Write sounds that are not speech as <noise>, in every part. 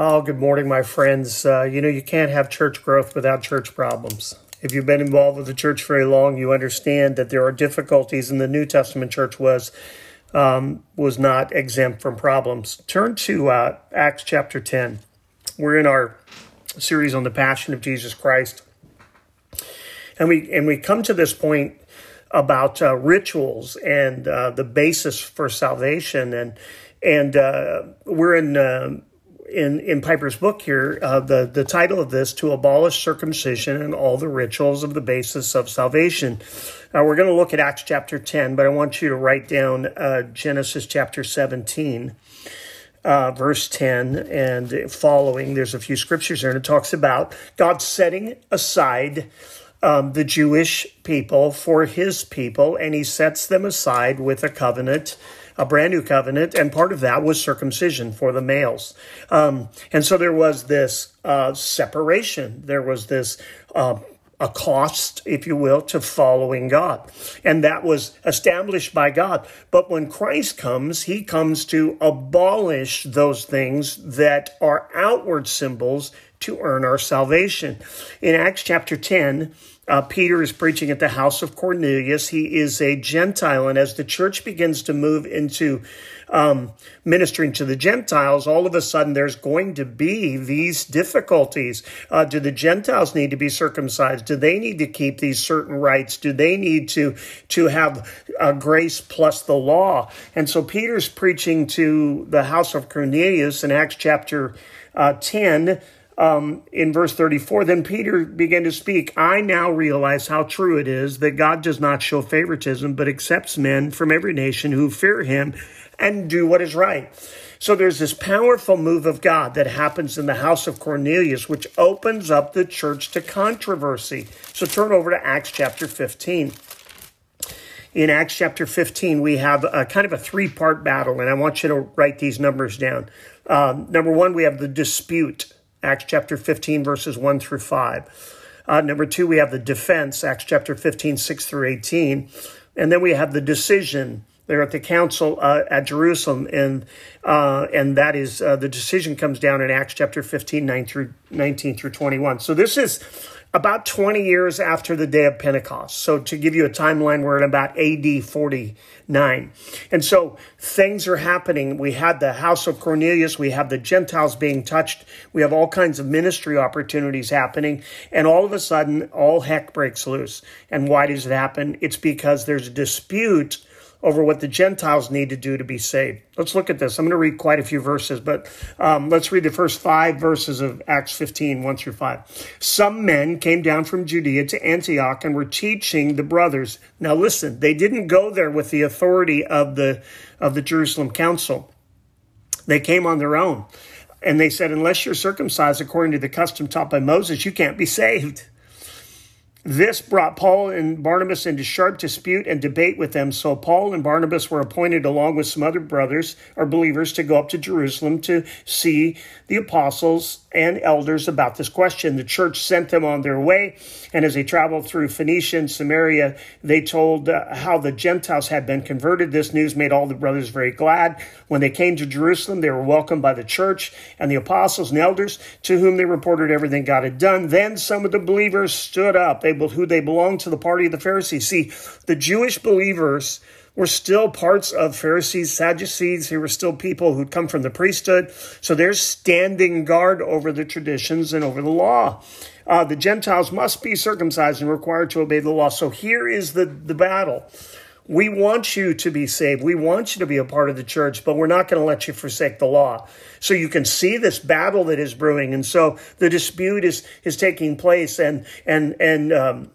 Oh, good morning, my friends. Uh, you know, you can't have church growth without church problems. If you've been involved with the church very long, you understand that there are difficulties, and the New Testament church was um, was not exempt from problems. Turn to uh, Acts chapter ten. We're in our series on the Passion of Jesus Christ, and we and we come to this point about uh, rituals and uh, the basis for salvation, and and uh, we're in uh, in in Piper's book here, uh, the the title of this to abolish circumcision and all the rituals of the basis of salvation. Now we're going to look at Acts chapter ten, but I want you to write down uh, Genesis chapter seventeen. Uh, verse 10 and following, there's a few scriptures there, and it talks about God setting aside um, the Jewish people for his people, and he sets them aside with a covenant a brand new covenant, and part of that was circumcision for the males. Um, and so there was this uh, separation. There was this uh, a cost, if you will, to following God. And that was established by God. But when Christ comes, he comes to abolish those things that are outward symbols to earn our salvation. In Acts chapter 10, uh, Peter is preaching at the house of Cornelius. He is a Gentile. And as the church begins to move into um, ministering to the Gentiles, all of a sudden there's going to be these difficulties. Uh, do the Gentiles need to be circumcised? Do they need to keep these certain rites? Do they need to, to have uh, grace plus the law? And so Peter's preaching to the house of Cornelius in Acts chapter uh, 10 um, in verse 34, then Peter began to speak. I now realize how true it is that God does not show favoritism, but accepts men from every nation who fear him and do what is right. So there's this powerful move of God that happens in the house of Cornelius, which opens up the church to controversy. So turn over to Acts chapter 15. In Acts chapter 15, we have a kind of a three part battle, and I want you to write these numbers down. Um, number one, we have the dispute. Acts chapter 15, verses 1 through 5. Uh, number two, we have the defense, Acts chapter 15, 6 through 18. And then we have the decision there at the council uh, at Jerusalem. And, uh, and that is, uh, the decision comes down in Acts chapter 15, 9 through 19 through 21. So this is about 20 years after the day of Pentecost. So to give you a timeline, we're at about AD 49. And so things are happening. We had the house of Cornelius. We have the Gentiles being touched. We have all kinds of ministry opportunities happening. And all of a sudden, all heck breaks loose. And why does it happen? It's because there's a dispute over what the Gentiles need to do to be saved. Let's look at this. I'm going to read quite a few verses, but um, let's read the first five verses of Acts 15, 1 through 5. Some men came down from Judea to Antioch and were teaching the brothers. Now listen, they didn't go there with the authority of the, of the Jerusalem council. They came on their own. And they said, unless you're circumcised according to the custom taught by Moses, you can't be saved. This brought Paul and Barnabas into sharp dispute and debate with them. So Paul and Barnabas were appointed, along with some other brothers or believers, to go up to Jerusalem to see the apostles and elders about this question. The church sent them on their way, and as they traveled through Phoenicia and Samaria, they told uh, how the Gentiles had been converted. This news made all the brothers very glad. When they came to Jerusalem, they were welcomed by the church and the apostles and elders, to whom they reported everything God had done. Then some of the believers stood up, they, who they belonged to the party of the Pharisees. See, the Jewish believers were still parts of Pharisees, Sadducees. They were still people who'd come from the priesthood. So they're standing guard over the traditions and over the law. Uh, the Gentiles must be circumcised and required to obey the law. So here is the, the battle. We want you to be saved. We want you to be a part of the church, but we're not going to let you forsake the law. So you can see this battle that is brewing. And so the dispute is, is taking place and, and, and, um,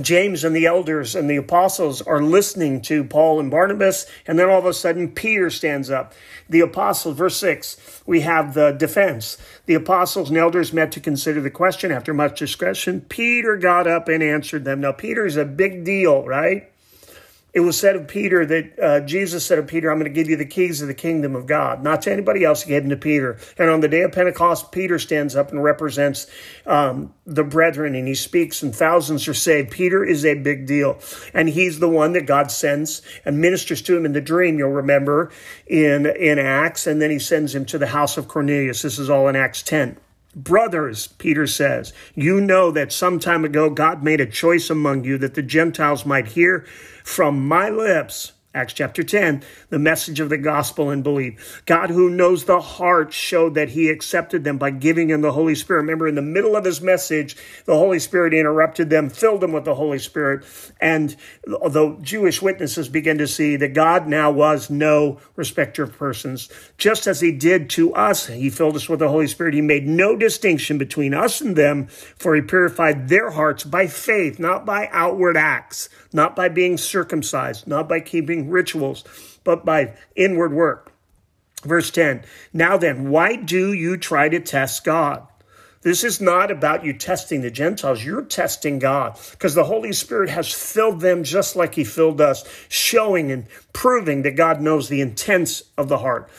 James and the elders and the apostles are listening to Paul and Barnabas, and then all of a sudden Peter stands up. The apostles, verse 6, we have the defense. The apostles and elders met to consider the question. After much discussion, Peter got up and answered them. Now, Peter is a big deal, right? It was said of Peter that uh, Jesus said of Peter, I'm going to give you the keys of the kingdom of God. Not to anybody else, he gave them to Peter. And on the day of Pentecost, Peter stands up and represents um, the brethren and he speaks, and thousands are saved. Peter is a big deal. And he's the one that God sends and ministers to him in the dream, you'll remember in, in Acts. And then he sends him to the house of Cornelius. This is all in Acts 10. Brothers, Peter says, you know that some time ago God made a choice among you that the Gentiles might hear from my lips Acts chapter 10, the message of the gospel and believe. God, who knows the heart, showed that he accepted them by giving them the Holy Spirit. Remember, in the middle of his message, the Holy Spirit interrupted them, filled them with the Holy Spirit, and the Jewish witnesses began to see that God now was no respecter of persons. Just as he did to us, he filled us with the Holy Spirit. He made no distinction between us and them, for he purified their hearts by faith, not by outward acts, not by being circumcised, not by keeping rituals, but by inward work. Verse 10 Now then, why do you try to test God? This is not about you testing the Gentiles. You're testing God because the Holy Spirit has filled them just like He filled us, showing and proving that God knows the intents of the heart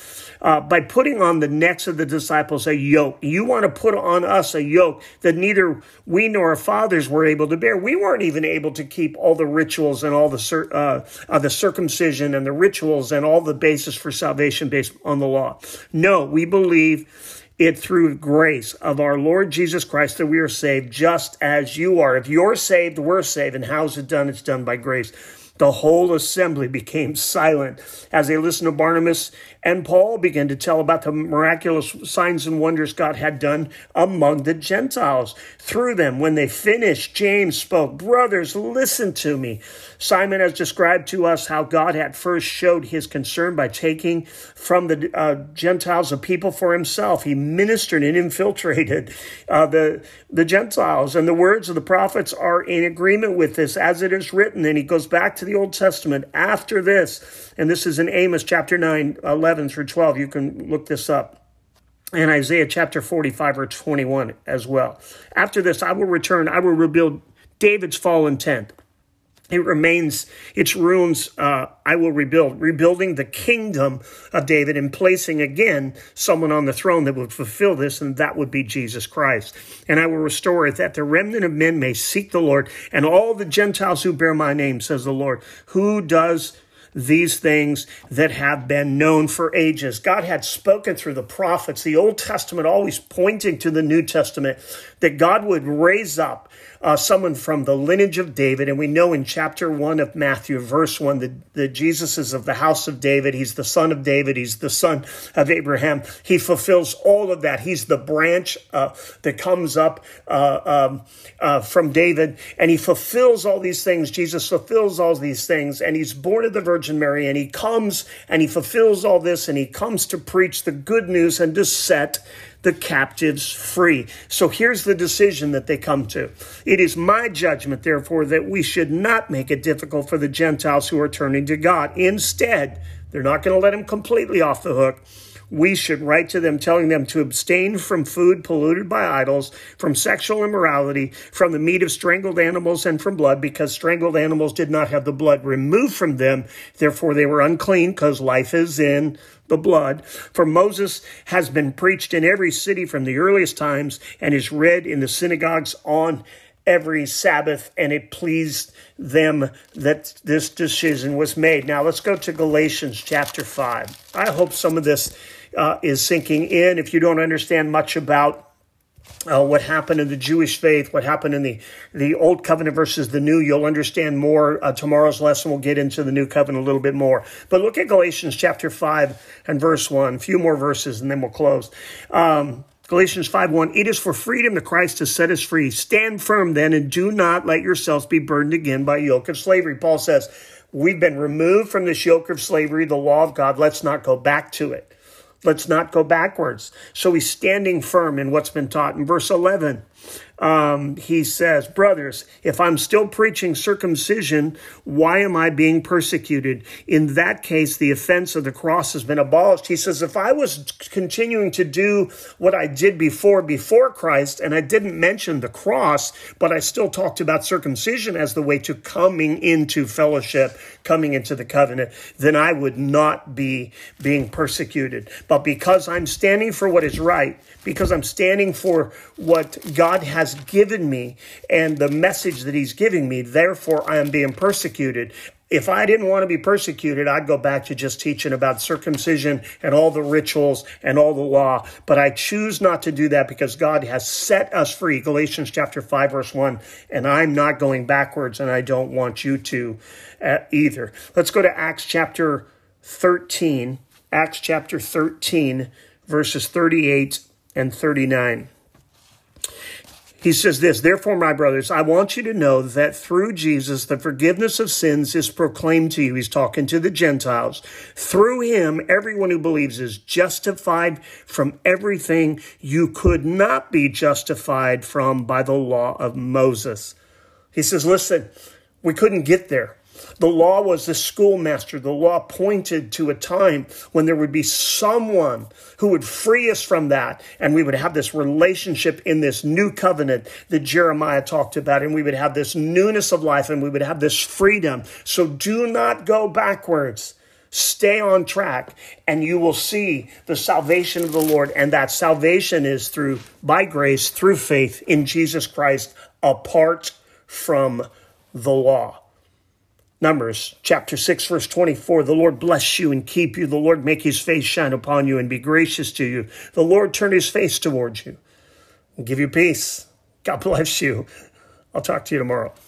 uh, by putting on the necks of the disciples a yoke. You want to put on us a yoke that neither we nor our fathers were able to bear. We weren't even able to keep all the rituals and all the uh, uh, the circumcision and the rituals and all the basis for salvation based on the law. No, we believe it through grace of our Lord Jesus Christ that we are saved just as you are. If you're saved, we're saved. And how's it done? It's done by grace. The whole assembly became silent as they listened to Barnabas and Paul began to tell about the miraculous signs and wonders God had done among the Gentiles through them. When they finished, James spoke, Brothers, listen to me. Simon has described to us how God had first showed his concern by taking from the uh, Gentiles a people for himself. He ministered and infiltrated uh, the, the Gentiles. And the words of the prophets are in agreement with this as it is written. And he goes back to the Old Testament after this. And this is in Amos chapter 9, 11 through 12. You can look this up and Isaiah chapter 45 or 21 as well. After this, I will return, I will rebuild David's fallen tent it remains its ruins uh, i will rebuild rebuilding the kingdom of david and placing again someone on the throne that would fulfill this and that would be jesus christ and i will restore it that the remnant of men may seek the lord and all the gentiles who bear my name says the lord who does these things that have been known for ages. God had spoken through the prophets, the Old Testament always pointing to the New Testament, that God would raise up uh, someone from the lineage of David. And we know in chapter 1 of Matthew, verse 1, that, that Jesus is of the house of David. He's the son of David. He's the son of Abraham. He fulfills all of that. He's the branch uh, that comes up uh, um, uh, from David. And he fulfills all these things. Jesus fulfills all these things. And he's born of the Virgin Mary. And he comes and he fulfills all this. And he comes to preach the good news and to set the captives free. So here's the decision that they come to. It is my judgment, therefore, that we should not make it difficult for the Gentiles who are turning to God. Instead, they're not going to let them completely off the hook we should write to them telling them to abstain from food polluted by idols, from sexual immorality, from the meat of strangled animals, and from blood, because strangled animals did not have the blood removed from them. Therefore, they were unclean, because life is in the blood. For Moses has been preached in every city from the earliest times and is read in the synagogues on every Sabbath, and it pleased them that this decision was made. Now let's go to Galatians chapter 5. I hope some of this uh, is sinking in. If you don't understand much about uh, what happened in the Jewish faith, what happened in the, the Old Covenant versus the New, you'll understand more. Uh, tomorrow's lesson we'll get into the New Covenant a little bit more. But look at Galatians chapter 5 and verse 1. A few more verses and then we'll close. Um, Galatians 5 1, it is for freedom that Christ has set us free. Stand firm then and do not let yourselves be burdened again by yoke of slavery. Paul says, We've been removed from this yoke of slavery, the law of God. Let's not go back to it. Let's not go backwards. So he's standing firm in what's been taught. In verse 11, um, he says, Brothers, if I'm still preaching circumcision, why am I being persecuted? In that case, the offense of the cross has been abolished. He says, If I was continuing to do what I did before, before Christ, and I didn't mention the cross, but I still talked about circumcision as the way to coming into fellowship, coming into the covenant, then I would not be being persecuted. But because I'm standing for what is right, because I'm standing for what God has given me and the message that He's giving me. Therefore, I am being persecuted. If I didn't want to be persecuted, I'd go back to just teaching about circumcision and all the rituals and all the law. But I choose not to do that because God has set us free. Galatians chapter 5, verse 1. And I'm not going backwards, and I don't want you to uh, either. Let's go to Acts chapter 13. Acts chapter 13, verses 38 and 39. He says this, therefore, my brothers, I want you to know that through Jesus, the forgiveness of sins is proclaimed to you. He's talking to the Gentiles. Through him, everyone who believes is justified from everything you could not be justified from by the law of Moses. He says, listen, we couldn't get there. The law was the schoolmaster. The law pointed to a time when there would be someone who would free us from that. And we would have this relationship in this new covenant that Jeremiah talked about. And we would have this newness of life and we would have this freedom. So do not go backwards. Stay on track and you will see the salvation of the Lord. And that salvation is through, by grace, through faith in Jesus Christ, apart from the law. Numbers chapter 6, verse 24. The Lord bless you and keep you. The Lord make his face shine upon you and be gracious to you. The Lord turn his face towards you and give you peace. God <laughs> bless you. I'll talk to you tomorrow.